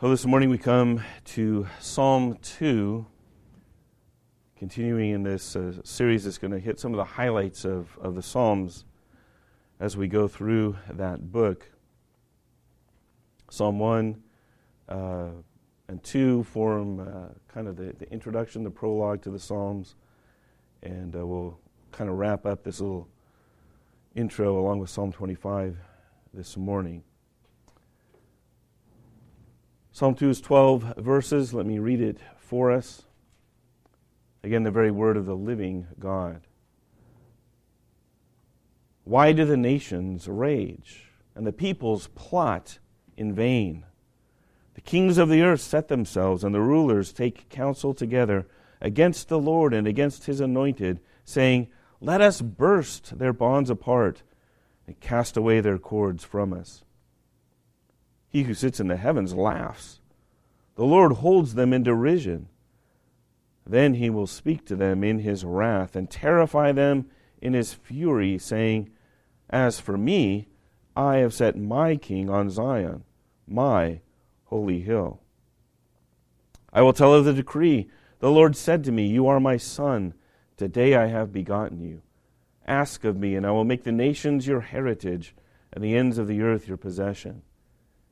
Well, this morning we come to Psalm 2, continuing in this uh, series that's going to hit some of the highlights of, of the Psalms as we go through that book. Psalm 1 uh, and 2 form uh, kind of the, the introduction, the prologue to the Psalms, and uh, we'll kind of wrap up this little intro along with Psalm 25 this morning. Psalm 2 is 12 verses. Let me read it for us. Again, the very word of the living God. Why do the nations rage and the peoples plot in vain? The kings of the earth set themselves, and the rulers take counsel together against the Lord and against his anointed, saying, Let us burst their bonds apart and cast away their cords from us. He who sits in the heavens laughs. The Lord holds them in derision. Then he will speak to them in his wrath and terrify them in his fury, saying, As for me, I have set my king on Zion, my holy hill. I will tell of the decree. The Lord said to me, You are my son. Today I have begotten you. Ask of me, and I will make the nations your heritage, and the ends of the earth your possession.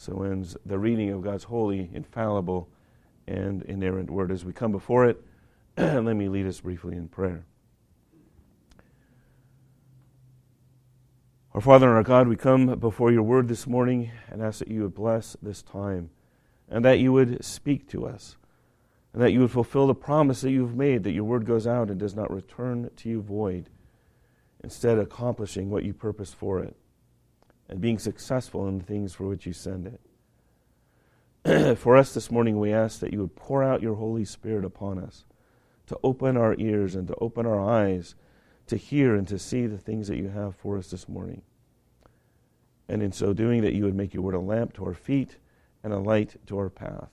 So ends the reading of God's holy, infallible, and inerrant word. As we come before it, let me lead us briefly in prayer. Our Father and our God, we come before your word this morning and ask that you would bless this time and that you would speak to us and that you would fulfill the promise that you've made that your word goes out and does not return to you void, instead, accomplishing what you purposed for it and being successful in the things for which you send it. for us this morning, we ask that you would pour out your Holy Spirit upon us to open our ears and to open our eyes to hear and to see the things that you have for us this morning. And in so doing, that you would make your word a lamp to our feet and a light to our path.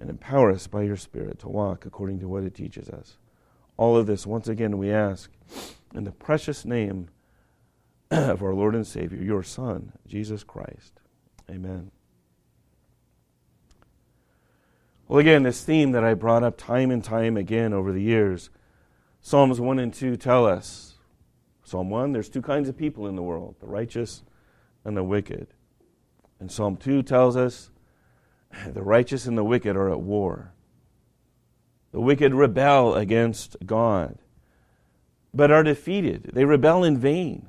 And empower us by your Spirit to walk according to what it teaches us. All of this, once again, we ask in the precious name of our Lord and Savior, your Son, Jesus Christ. Amen. Well, again, this theme that I brought up time and time again over the years, Psalms 1 and 2 tell us Psalm 1, there's two kinds of people in the world the righteous and the wicked. And Psalm 2 tells us the righteous and the wicked are at war. The wicked rebel against God, but are defeated. They rebel in vain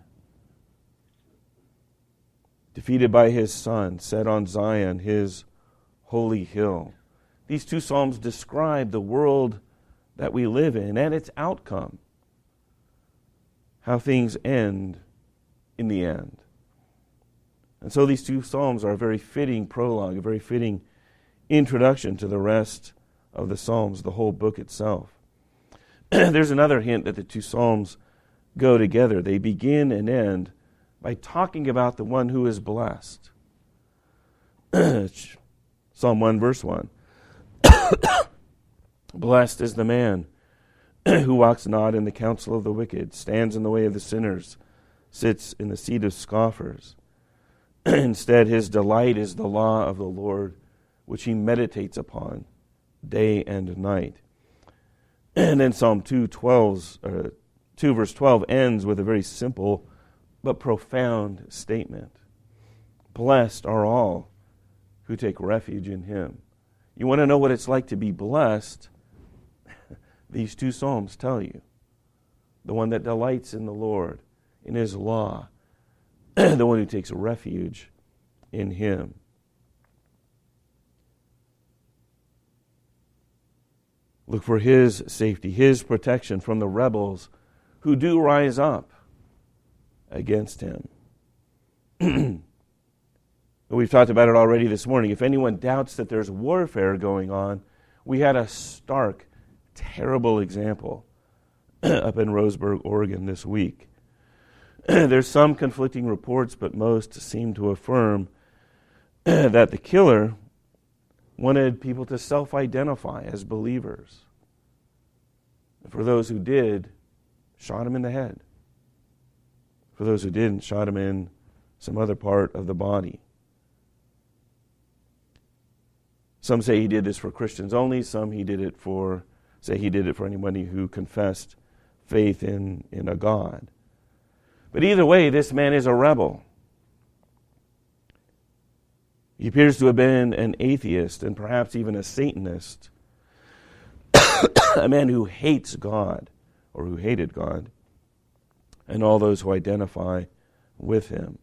defeated by his son, set on Zion, his holy hill. These two Psalms describe the world that we live in and its outcome, how things end in the end. And so these two Psalms are a very fitting prologue, a very fitting introduction to the rest of the Psalms, the whole book itself. There's another hint that the two Psalms go together. They begin and end by talking about the one who is blessed. Psalm 1, verse 1. blessed is the man who walks not in the counsel of the wicked, stands in the way of the sinners, sits in the seat of scoffers. Instead, his delight is the law of the Lord, which he meditates upon day and night. And then Psalm 2, 12, uh, 2 verse 12 ends with a very simple but profound statement. Blessed are all who take refuge in him. You want to know what it's like to be blessed? These two Psalms tell you. The one that delights in the Lord, in his law, the one who takes refuge in him. Look for his safety, his protection from the rebels who do rise up against him. We've talked about it already this morning. If anyone doubts that there's warfare going on, we had a stark, terrible example up in Roseburg, Oregon this week. there's some conflicting reports, but most seem to affirm that the killer wanted people to self identify as believers. For those who did, shot him in the head. For those who didn't, shot him in some other part of the body. Some say he did this for Christians only, some he did it for say he did it for anybody who confessed faith in, in a God. But either way, this man is a rebel. He appears to have been an atheist and perhaps even a Satanist, a man who hates God or who hated God and all those who identify with him.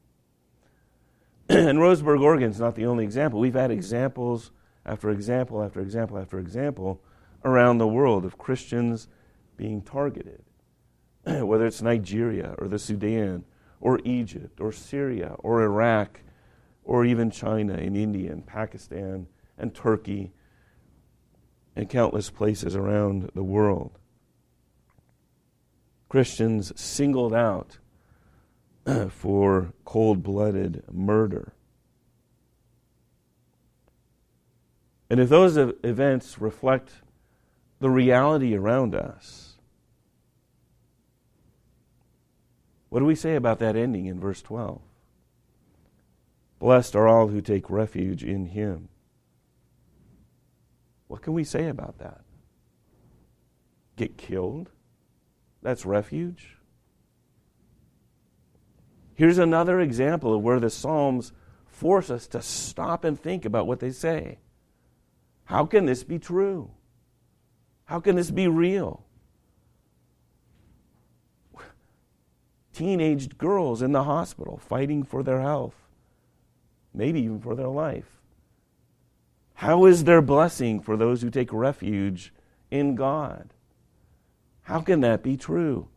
and Roseburg, Oregon is not the only example. We've had examples after example after example after example around the world of Christians being targeted, whether it's Nigeria or the Sudan or Egypt or Syria or Iraq or even China and India and Pakistan and Turkey and countless places around the world. Christians singled out for cold blooded murder. And if those events reflect the reality around us, what do we say about that ending in verse 12? Blessed are all who take refuge in him. What can we say about that? Get killed? That's refuge? Here's another example of where the Psalms force us to stop and think about what they say. How can this be true? How can this be real? Teenaged girls in the hospital fighting for their health maybe even for their life. How is there blessing for those who take refuge in God? How can that be true?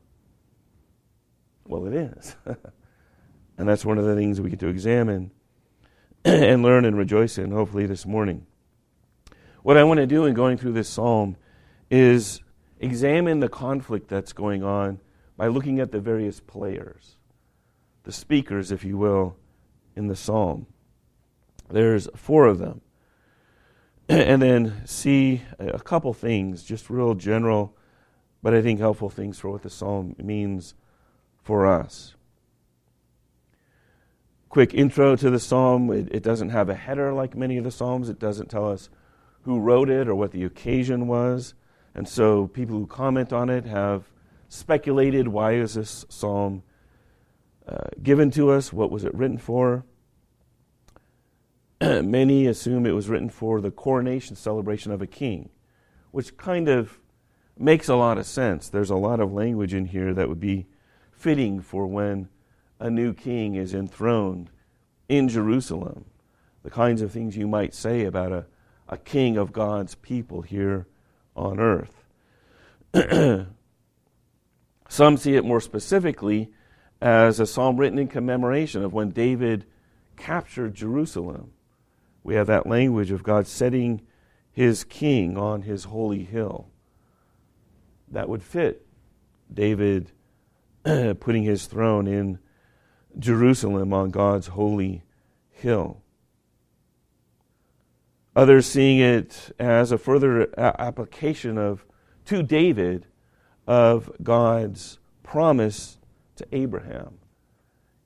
Well, it is. and that's one of the things we get to examine and learn and rejoice in, hopefully, this morning. What I want to do in going through this psalm is examine the conflict that's going on by looking at the various players, the speakers, if you will, in the psalm. There's four of them. and then see a couple things, just real general, but I think helpful things for what the psalm means for us. Quick intro to the psalm. It, it doesn't have a header like many of the psalms. It doesn't tell us who wrote it or what the occasion was. And so people who comment on it have speculated why is this psalm uh, given to us? What was it written for? many assume it was written for the coronation celebration of a king, which kind of makes a lot of sense. There's a lot of language in here that would be fitting for when a new king is enthroned in Jerusalem. The kinds of things you might say about a, a king of God's people here on earth. Some see it more specifically as a psalm written in commemoration of when David captured Jerusalem we have that language of God setting his king on his holy hill. That would fit David putting his throne in Jerusalem on God's holy hill. Others seeing it as a further application of to David of God's promise to Abraham.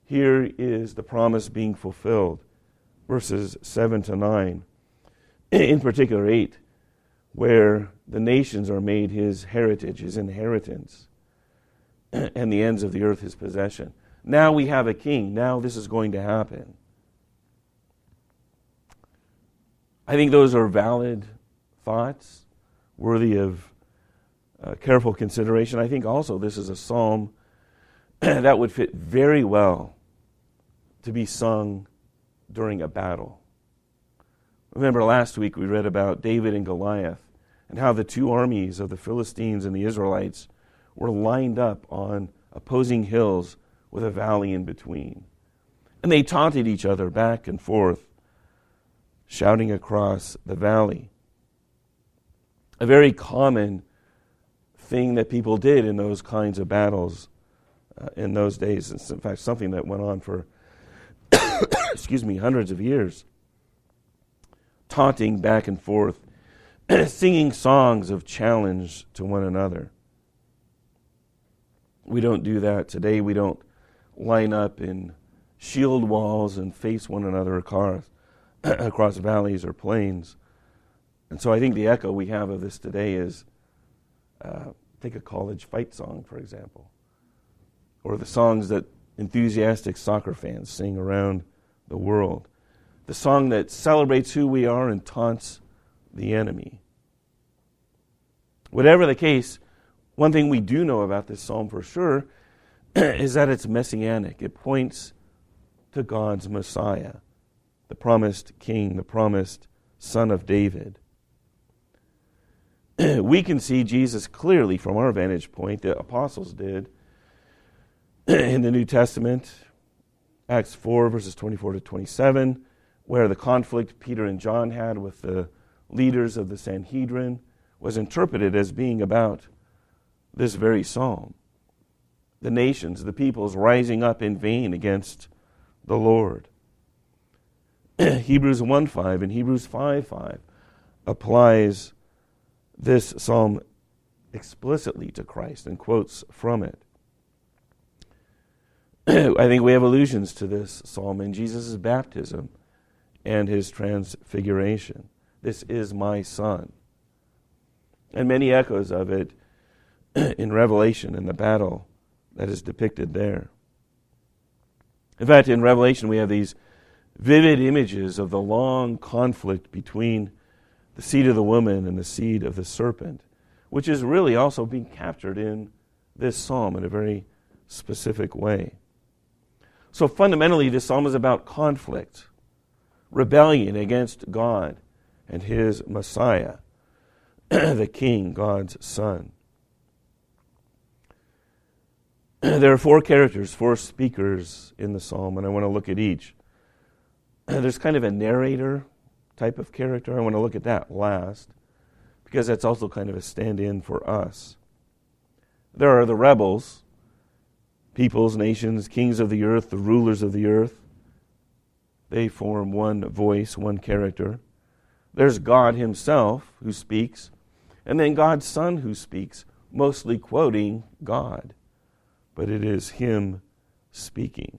Here is the promise being fulfilled verses 7 to 9, in particular 8, where the nations are made his heritage, his inheritance, and the ends of the earth his possession. Now we have a king. Now this is going to happen. I think those are valid thoughts, worthy of uh, careful consideration. I think also this is a psalm that would fit very well to be sung during a battle. Remember last week we read about David and Goliath and how the two armies of the Philistines and the Israelites were lined up on opposing hills with a valley in between. And they taunted each other back and forth shouting across the valley. A very common thing that people did in those kinds of battles uh, in those days. It's in fact something that went on for, excuse me, hundreds of years. Taunting back and forth, singing songs of challenge to one another. We don't do that today. We don't line up in shield walls and face one another across, across valleys or plains. And so I think the echo we have of this today is uh, take a college fight song, for example, or the songs that enthusiastic soccer fans sing around the world. The song that celebrates who we are and taunts the enemy. Whatever the case, one thing we do know about this psalm for sure is that it's messianic. It points to God's Messiah, the promised king, the promised son of David. we can see Jesus clearly from our vantage point, the apostles did, in the New Testament, Acts 4, verses 24 to 27, where the conflict Peter and John had with the leaders of the Sanhedrin was interpreted as being about this very psalm. The nations, the peoples rising up in vain against the Lord. Hebrews 1 5 and Hebrews 5 5 applies this psalm explicitly to Christ and quotes from it. I think we have allusions to this psalm in Jesus' baptism and his transfiguration. This is my son. And many echoes of it in Revelation in the battle that is depicted there. In fact, in Revelation, we have these vivid images of the long conflict between the seed of the woman and the seed of the serpent, which is really also being captured in this psalm in a very specific way. So fundamentally, this psalm is about conflict, rebellion against God and his Messiah, the King, God's Son. there are four characters, four speakers in the psalm, and I want to look at each. There's kind of a narrator type of character. I want to look at that last because that's also kind of a stand in for us. There are the rebels, peoples, nations, kings of the earth, the rulers of the earth. They form one voice, one character. There's God Himself who speaks, and then God's Son who speaks, mostly quoting God but it is Him speaking.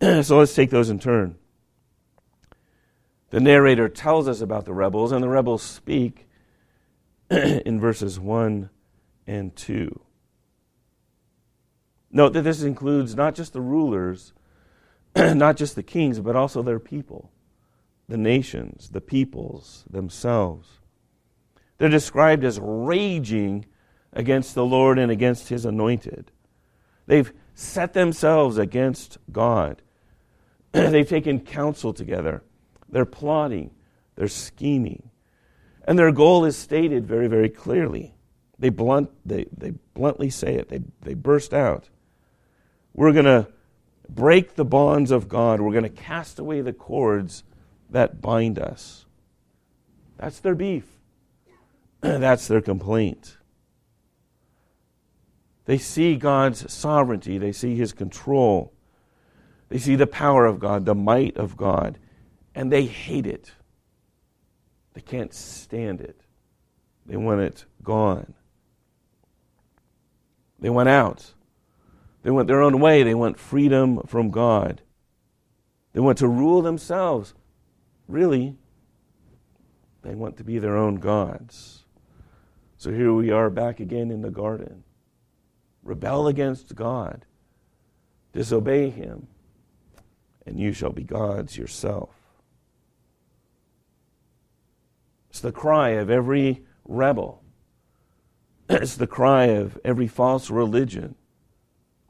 so let's take those in turn. The narrator tells us about the rebels, and the rebels speak in verses 1 and 2. Note that this includes not just the rulers, not just the kings, but also their people, the nations, the peoples themselves. They're described as raging against the Lord and against his anointed. They've set themselves against God. They've taken counsel together. They're plotting. They're scheming. And their goal is stated very, very clearly. They, blunt, they, they bluntly say it, they, they burst out. We're going to break the bonds of God, we're going to cast away the cords that bind us. That's their beef. That's their complaint. They see God's sovereignty, they see His control, they see the power of God, the might of God, and they hate it. They can't stand it. They want it gone. They went out. They went their own way. They want freedom from God. They want to rule themselves. Really, they want to be their own gods. So here we are back again in the garden rebel against God, disobey Him, and you shall be gods yourself. It's the cry of every rebel. It's the cry of every false religion,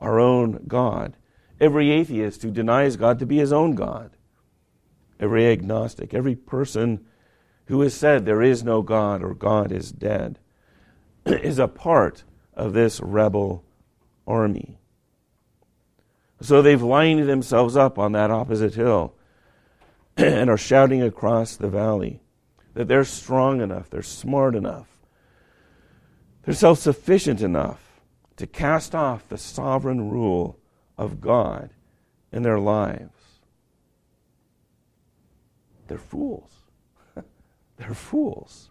our own God. Every atheist who denies God to be his own God. Every agnostic, every person who has said there is no God or God is dead is a part of this rebel army. So they've lined themselves up on that opposite hill. and are shouting across the valley that they're strong enough, they're smart enough, they're self sufficient enough to cast off the sovereign rule of God in their lives. They're fools. they're fools.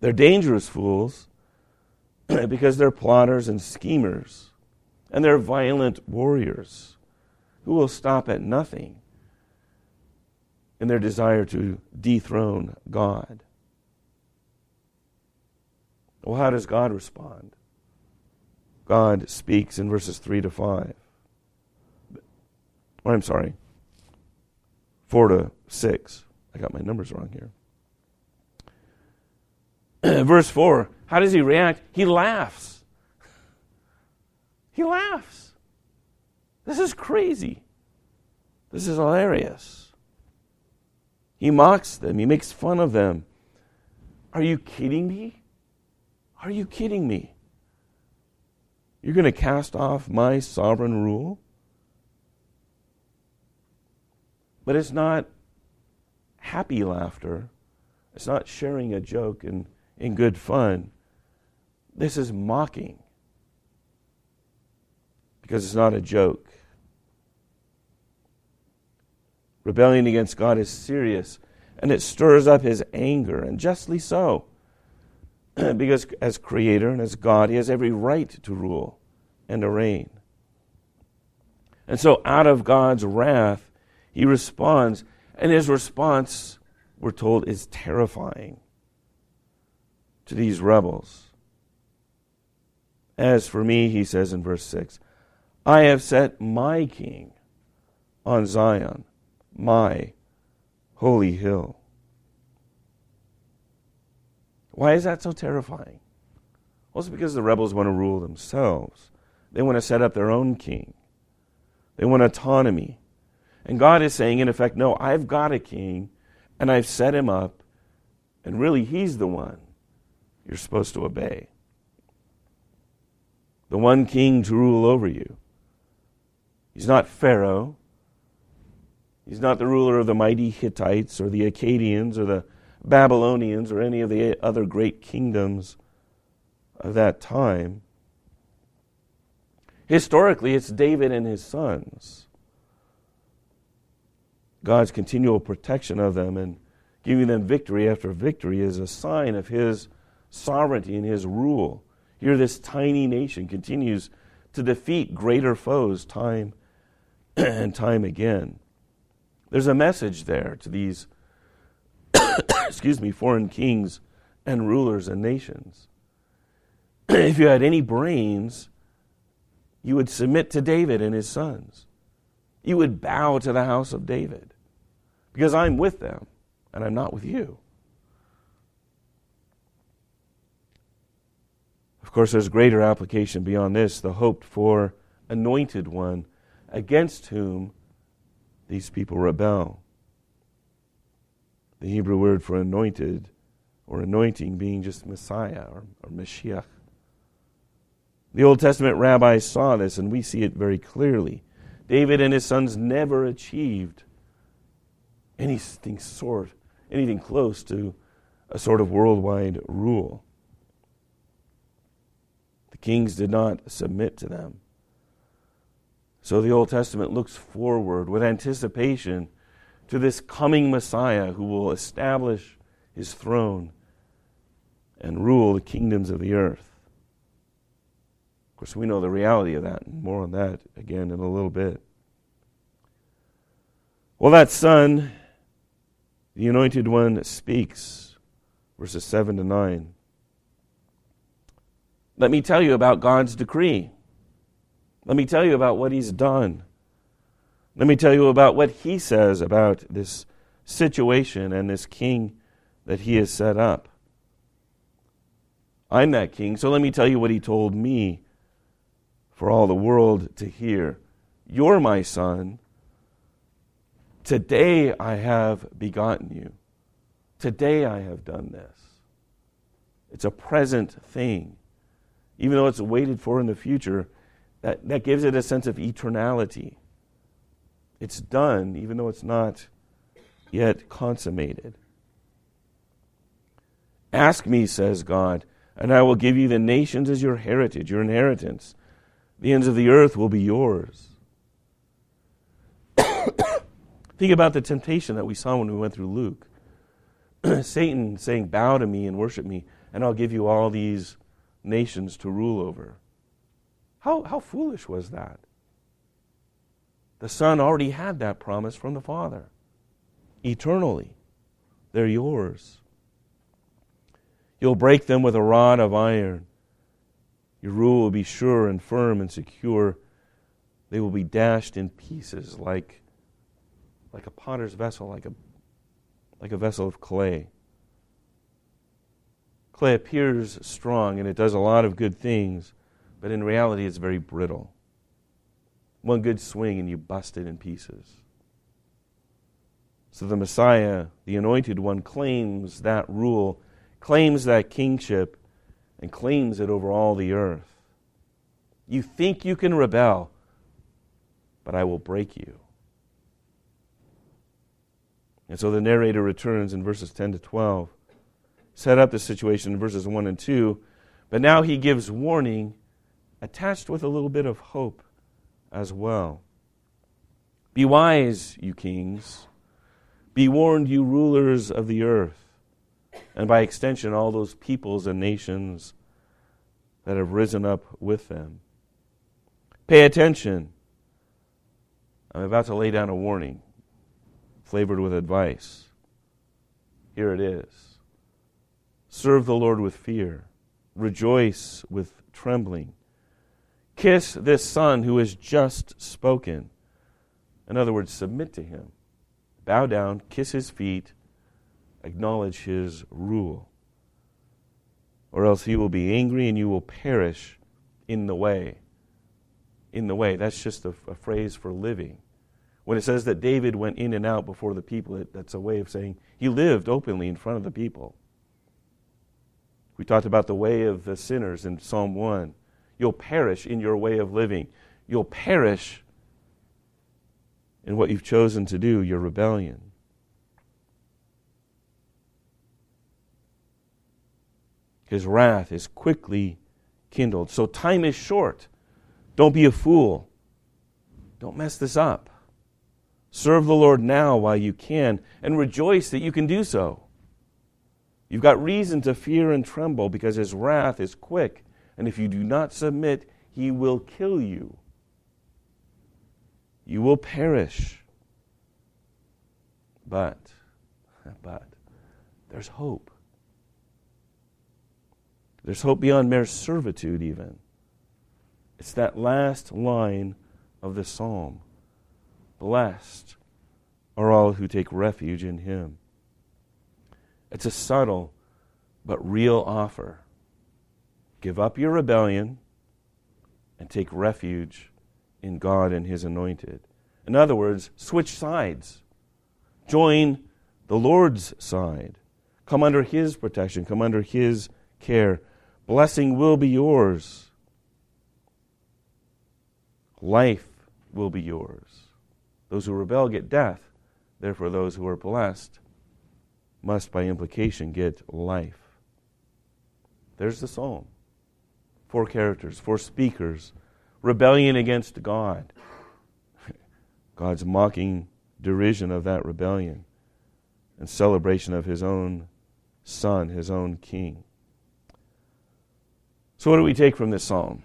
They're dangerous fools because they're plotters and schemers, and they're violent warriors who will stop at nothing in their desire to dethrone God. Well, how does God respond? God speaks in verses 3 to 5. Or I'm sorry, 4 to 6. I got my numbers wrong here. Verse 4, how does he react? He laughs. He laughs. This is crazy. This is hilarious. He mocks them, he makes fun of them. Are you kidding me? Are you kidding me? You're going to cast off my sovereign rule? But it's not happy laughter. It's not sharing a joke and in good fun. This is mocking because it's not a joke. Rebellion against God is serious and it stirs up his anger, and justly so. because as creator and as God, he has every right to rule and to reign. And so, out of God's wrath, he responds, and his response, we're told, is terrifying to these rebels. As for me, he says in verse 6, I have set my king on Zion, my holy hill. Why is that so terrifying? Well, it's because the rebels want to rule themselves. They want to set up their own king. They want autonomy. And God is saying, in effect, no, I've got a king, and I've set him up, and really, he's the one you're supposed to obey. The one king to rule over you. He's not Pharaoh. He's not the ruler of the mighty Hittites or the Akkadians or the Babylonians or any of the other great kingdoms of that time. Historically, it's David and his sons. God's continual protection of them and giving them victory after victory is a sign of his sovereignty and his rule. Here, this tiny nation continues to defeat greater foes time and time again. There's a message there to these, excuse me, foreign kings and rulers and nations. if you had any brains, you would submit to David and his sons. You would bow to the house of David because I'm with them and I'm not with you. Of course, there's greater application beyond this the hoped for anointed one against whom these people rebel. The Hebrew word for anointed or anointing being just Messiah or, or Mashiach. The Old Testament rabbis saw this, and we see it very clearly. David and his sons never achieved anything sort, anything close to a sort of worldwide rule. The kings did not submit to them. So the Old Testament looks forward with anticipation to this coming Messiah who will establish his throne and rule the kingdoms of the earth. Of course, we know the reality of that, and more on that again in a little bit. Well, that son, the anointed one, speaks, verses 7 to 9. Let me tell you about God's decree. Let me tell you about what He's done. Let me tell you about what He says about this situation and this king that He has set up. I'm that king, so let me tell you what He told me for all the world to hear. You're my son. Today I have begotten you. Today I have done this. It's a present thing even though it's waited for in the future, that, that gives it a sense of eternality. It's done, even though it's not yet consummated. Ask me, says God, and I will give you the nations as your heritage, your inheritance. The ends of the earth will be yours. Think about the temptation that we saw when we went through Luke. Satan saying, Bow to me and worship me, and I'll give you all these nations to rule over. How, how foolish was that? The Son already had that promise from the Father eternally. They're yours. You'll break them with a rod of iron. Your rule will be sure and firm and secure. They will be dashed in pieces like, like a potter's vessel, like a, like a vessel of clay. Clay appears strong and it does a lot of good things, but in reality it's very brittle. One good swing and you bust it in pieces. So the Messiah, the anointed one, claims that rule, claims that kingship, and claims it over all the earth. You think you can rebel, but I will break you. And so the narrator returns in verses 10 to 12, set up the situation in verses 1 and 2, but now he gives warning attached with a little bit of hope as well. Be wise, you kings. Be warned, you rulers of the earth, and by extension, all those peoples and nations that have risen up with them. Pay attention. I'm about to lay down a warning, flavored with advice. Here it is Serve the Lord with fear, rejoice with trembling. Kiss this son who has just spoken. In other words, submit to him bow down, kiss his feet, acknowledge his rule. Or else he will be angry and you will perish in the way. In the way. That's just a, a phrase for living. When it says that David went in and out before the people, it, that's a way of saying he lived openly in front of the people. We talked about the way of the sinners in Psalm 1. You'll perish in your way of living. You'll perish in what you've chosen to do, your rebellion. His wrath is quickly kindled. So time is short. Don't be a fool. Don't mess this up. Serve the Lord now while you can and rejoice that you can do so. You've got reason to fear and tremble because his wrath is quick, and if you do not submit, he will kill you you will perish. But, but, there's hope. There's hope beyond mere servitude, even. It's that last line of the psalm Blessed are all who take refuge in him. It's a subtle but real offer. Give up your rebellion and take refuge in God and His anointed. In other words, switch sides. Join the Lord's side. Come under His protection, come under His care. Blessing will be yours. Life will be yours. Those who rebel get death. Therefore, those who are blessed must, by implication, get life. There's the psalm. Four characters, four speakers rebellion against God. God's mocking derision of that rebellion and celebration of his own son, his own king. So, what do we take from this psalm?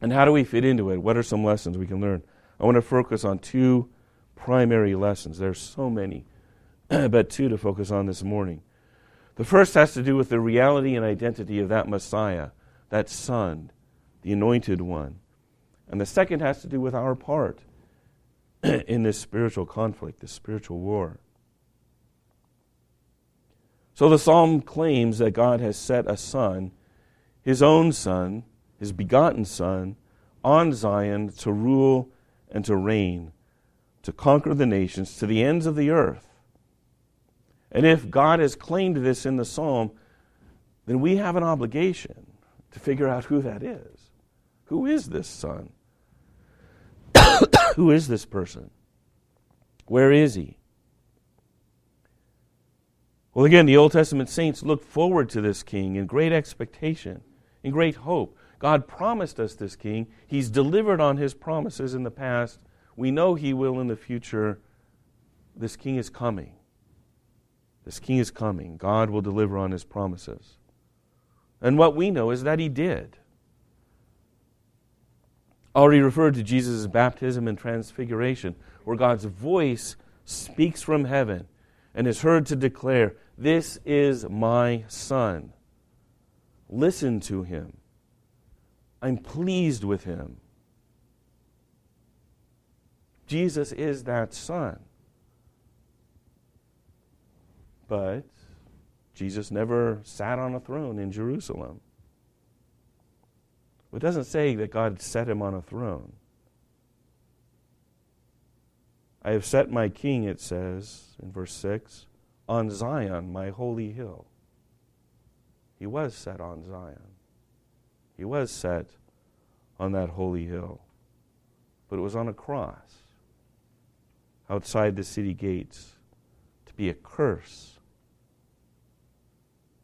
And how do we fit into it? What are some lessons we can learn? I want to focus on two primary lessons. There's so many, but two to focus on this morning. The first has to do with the reality and identity of that Messiah, that Son, the anointed one. And the second has to do with our part in this spiritual conflict, this spiritual war. So the psalm claims that God has set a son, his own son, his begotten son, on Zion to rule and to reign, to conquer the nations to the ends of the earth. And if God has claimed this in the psalm, then we have an obligation to figure out who that is. Who is this son? Who is this person? Where is he? Well, again, the Old Testament saints looked forward to this king in great expectation, in great hope. God promised us this king. He's delivered on his promises in the past. We know he will in the future. This king is coming. This king is coming. God will deliver on his promises. And what we know is that he did. Already referred to Jesus' baptism and transfiguration, where God's voice speaks from heaven and is heard to declare, this is my son. Listen to him. I'm pleased with him. Jesus is that son. But Jesus never sat on a throne in Jerusalem. It doesn't say that God set him on a throne. I have set my king, it says in verse 6, on Zion, my holy hill. He was set on Zion. He was set on that holy hill. But it was on a cross outside the city gates to be a curse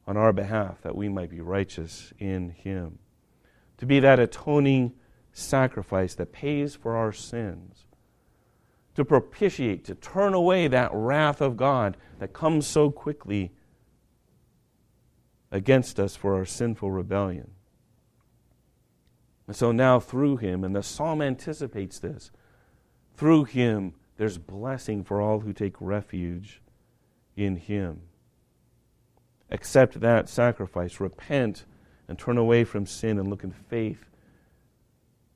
on our behalf that we might be righteous in Him. To be that atoning sacrifice that pays for our sins to propitiate, to turn away that wrath of God that comes so quickly against us for our sinful rebellion. And so now, through him, and the psalm anticipates this, through him, there's blessing for all who take refuge in him. Accept that sacrifice, repent, and turn away from sin and look in faith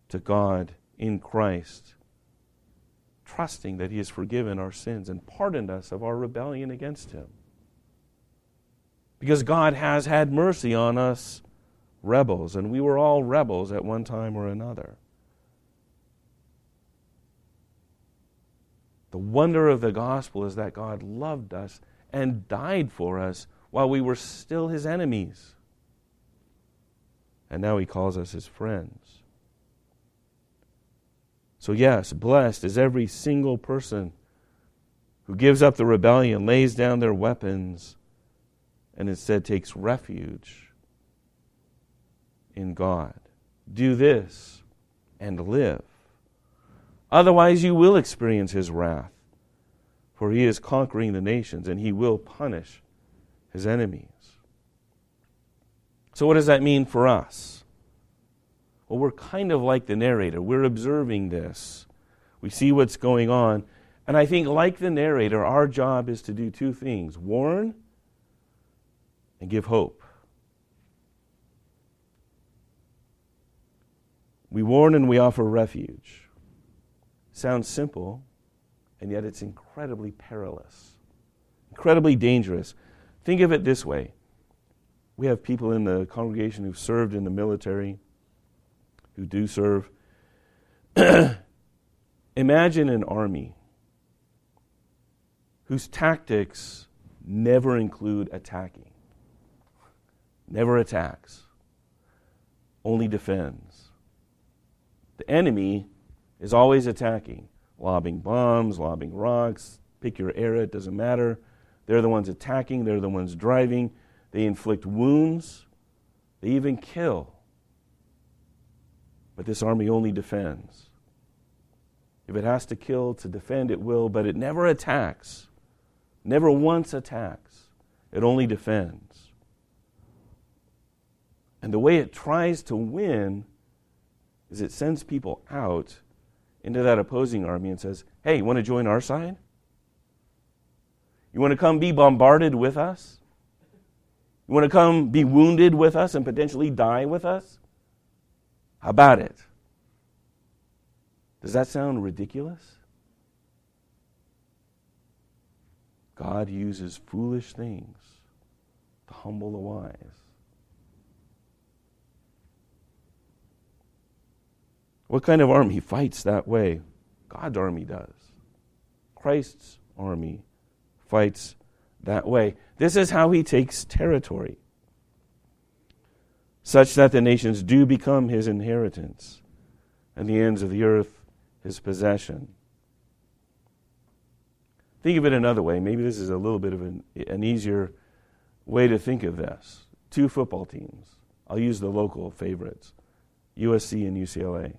to God in Christ trusting that He has forgiven our sins and pardoned us of our rebellion against Him. Because God has had mercy on us, rebels, and we were all rebels at one time or another. The wonder of the gospel is that God loved us and died for us while we were still His enemies. And now He calls us His friends. So, yes, blessed is every single person who gives up the rebellion, lays down their weapons, and instead takes refuge in God. Do this and live. Otherwise, you will experience his wrath, for he is conquering the nations and he will punish his enemies. So, what does that mean for us? Well, we're kind of like the narrator. We're observing this. We see what's going on. And I think, like the narrator, our job is to do two things warn and give hope. We warn and we offer refuge. Sounds simple, and yet it's incredibly perilous, incredibly dangerous. Think of it this way we have people in the congregation who've served in the military who do serve. Imagine an army whose tactics never include attacking, never attacks, only defends. The enemy is always attacking, lobbing bombs, lobbing rocks, pick your era, it doesn't matter. They're the ones attacking, they're the ones driving, they inflict wounds, they even kill. But this army only defends. If it has to kill to defend, it will, but it never attacks. Never once attacks. It only defends. And the way it tries to win is it sends people out into that opposing army and says, Hey, you want to join our side? You want to come be bombarded with us? You want to come be wounded with us and potentially die with us? How about it? Does that sound ridiculous? God uses foolish things to humble the wise. What kind of army fights that way? God's army does. Christ's army fights that way. This is how he takes territory such that the nations do become his inheritance, and the ends of the earth his possession. Think of it another way. Maybe this is a little bit of an, an easier way to think of this. Two football teams. I'll use the local favorites USC and UCLA.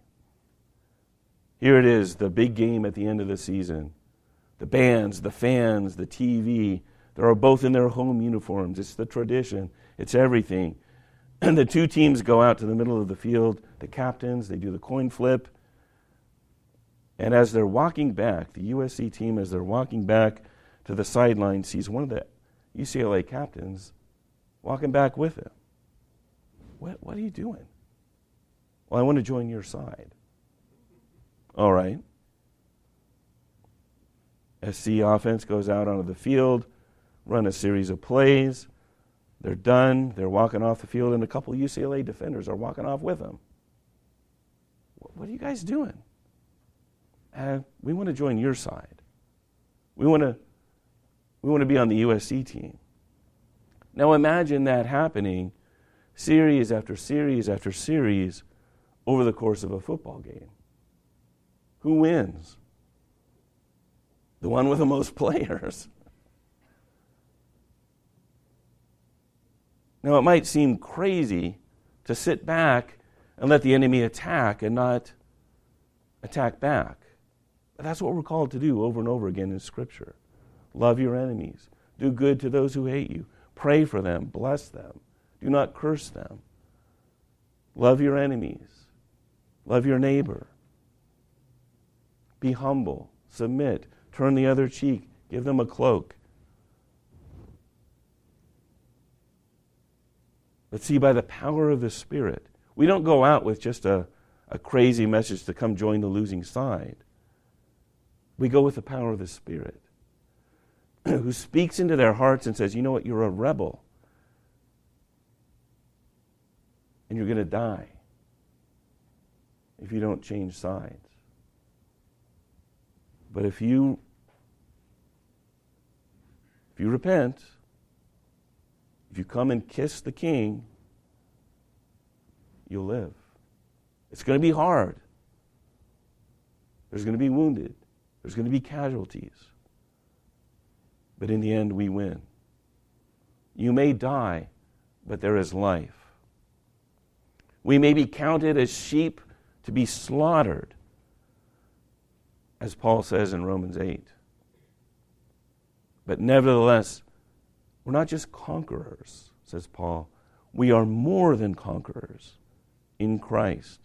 Here it is, the big game at the end of the season. The bands, the fans, the TV, they're both in their home uniforms. It's the tradition, it's everything. And the two teams go out to the middle of the field, the captains, they do the coin flip. And as they're walking back, the USC team, as they're walking back to the sideline, sees one of the UCLA captains walking back with him. What, what are you doing? Well, I want to join your side. All right. SC offense goes out onto the field, run a series of plays. They're done. They're walking off the field, and a couple UCLA defenders are walking off with them. What are you guys doing? Uh, we want to join your side. We want to we want to be on the USC team. Now imagine that happening series after series after series over the course of a football game. Who wins? The one with the most players. Now, it might seem crazy to sit back and let the enemy attack and not attack back. But that's what we're called to do over and over again in Scripture. Love your enemies, do good to those who hate you, pray for them, bless them, do not curse them. Love your enemies, love your neighbor. Be humble, submit, turn the other cheek, give them a cloak. But see, by the power of the Spirit, we don't go out with just a, a crazy message to come join the losing side. We go with the power of the Spirit, who speaks into their hearts and says, You know what? You're a rebel. And you're going to die if you don't change sides. But if you if you repent, if you come and kiss the king, you'll live. It's going to be hard. There's going to be wounded. There's going to be casualties. But in the end, we win. You may die, but there is life. We may be counted as sheep to be slaughtered, as Paul says in Romans 8. But nevertheless, we're not just conquerors, says Paul. We are more than conquerors in Christ.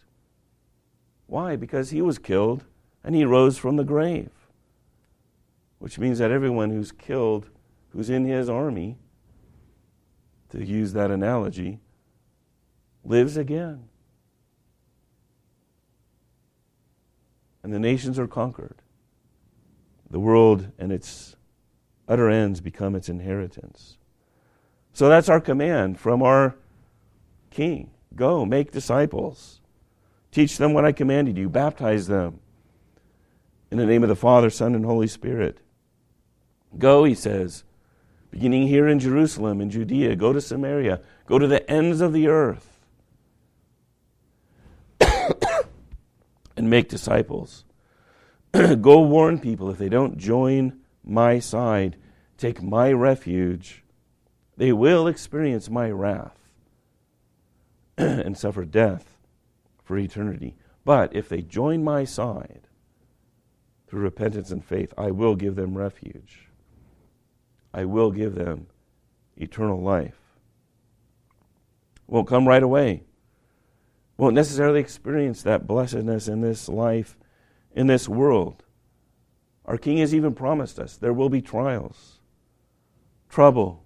Why? Because he was killed and he rose from the grave. Which means that everyone who's killed, who's in his army, to use that analogy, lives again. And the nations are conquered. The world and its utter ends become its inheritance. So that's our command from our King Go, make disciples. Teach them what I commanded you, baptize them in the name of the Father, Son, and Holy Spirit. Go, he says, beginning here in Jerusalem, in Judea, go to Samaria, go to the ends of the earth, and make disciples. go warn people if they don't join my side, take my refuge, they will experience my wrath and suffer death for eternity. But if they join my side through repentance and faith, I will give them refuge. I will give them eternal life. Won't come right away. Won't necessarily experience that blessedness in this life, in this world. Our King has even promised us there will be trials, trouble,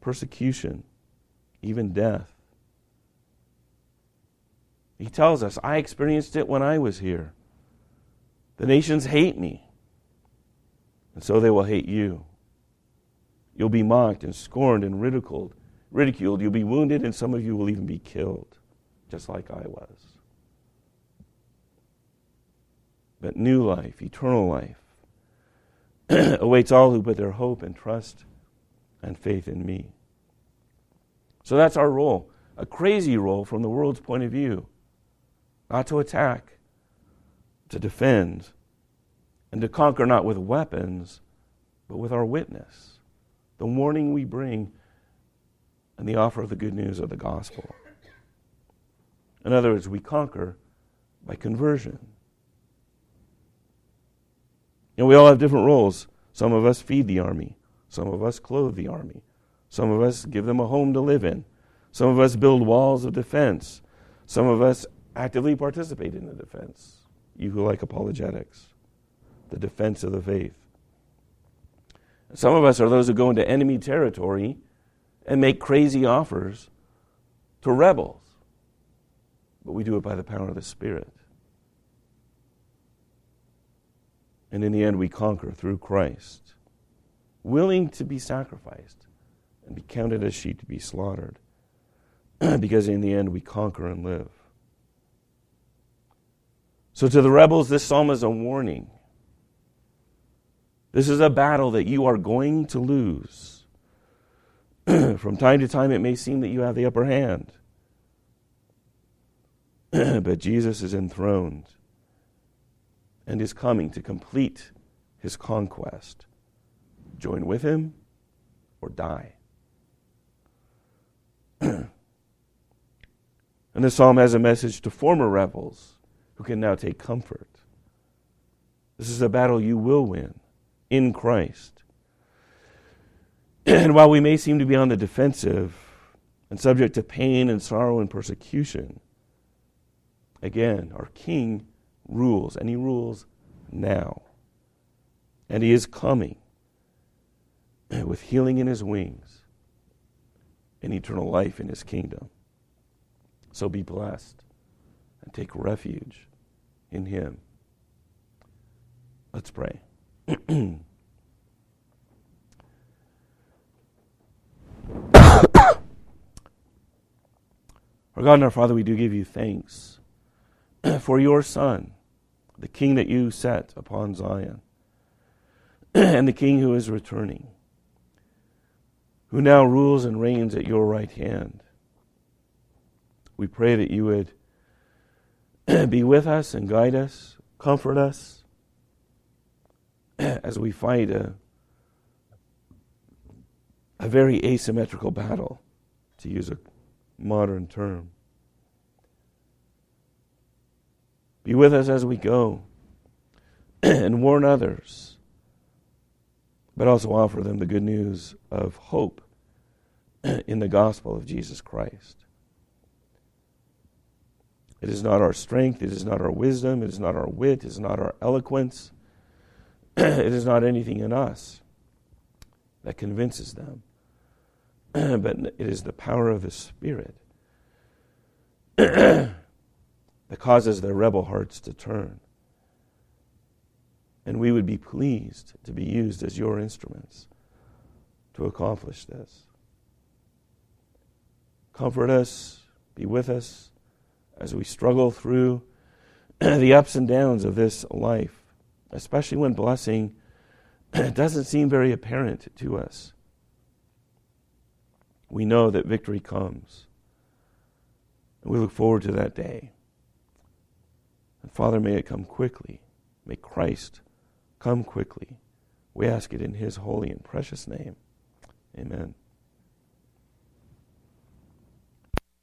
persecution, even death. He tells us, I experienced it when I was here. The nations hate me, and so they will hate you. You'll be mocked and scorned and ridiculed. Ridiculed, you'll be wounded, and some of you will even be killed, just like I was. But new life, eternal life, awaits all who put their hope and trust and faith in me. So that's our role. A crazy role from the world's point of view. Not to attack, to defend, and to conquer not with weapons, but with our witness, the warning we bring, and the offer of the good news of the gospel. In other words, we conquer by conversion. And we all have different roles. Some of us feed the army, some of us clothe the army, some of us give them a home to live in, some of us build walls of defense, some of us actively participate in the defense. You who like apologetics, the defense of the faith. Some of us are those who go into enemy territory and make crazy offers to rebels. But we do it by the power of the Spirit. And in the end, we conquer through Christ, willing to be sacrificed and be counted as sheep to be slaughtered. because in the end, we conquer and live. So, to the rebels, this psalm is a warning. This is a battle that you are going to lose. From time to time, it may seem that you have the upper hand. but Jesus is enthroned and is coming to complete his conquest. Join with him or die. and the psalm has a message to former rebels who can now take comfort. This is a battle you will win in Christ. And while we may seem to be on the defensive and subject to pain and sorrow and persecution, again, our King rules, and he rules now. And he is coming with healing in his wings and eternal life in his kingdom. So be blessed and take refuge in him. Let's pray. our God and our Father, we do give you thanks for your Son, the King that you set upon Zion, and the King who is returning, who now rules and reigns at your right hand. We pray that you would be with us and guide us, comfort us as we fight a, a very asymmetrical battle, to use a modern term. Be with us as we go and warn others, but also offer them the good news of hope in the gospel of Jesus Christ. It is not our strength, it is not our wisdom, it is not our wit, it is not our eloquence, it is not anything in us that convinces them, but it is the power of the Spirit that causes their rebel hearts to turn. And we would be pleased to be used as your instruments to accomplish this. Comfort us, be with us as we struggle through the ups and downs of this life especially when blessing doesn't seem very apparent to us. We know that victory comes. And we look forward to that day. And Father, may it come quickly. May Christ come quickly. We ask it in his holy and precious name. Amen.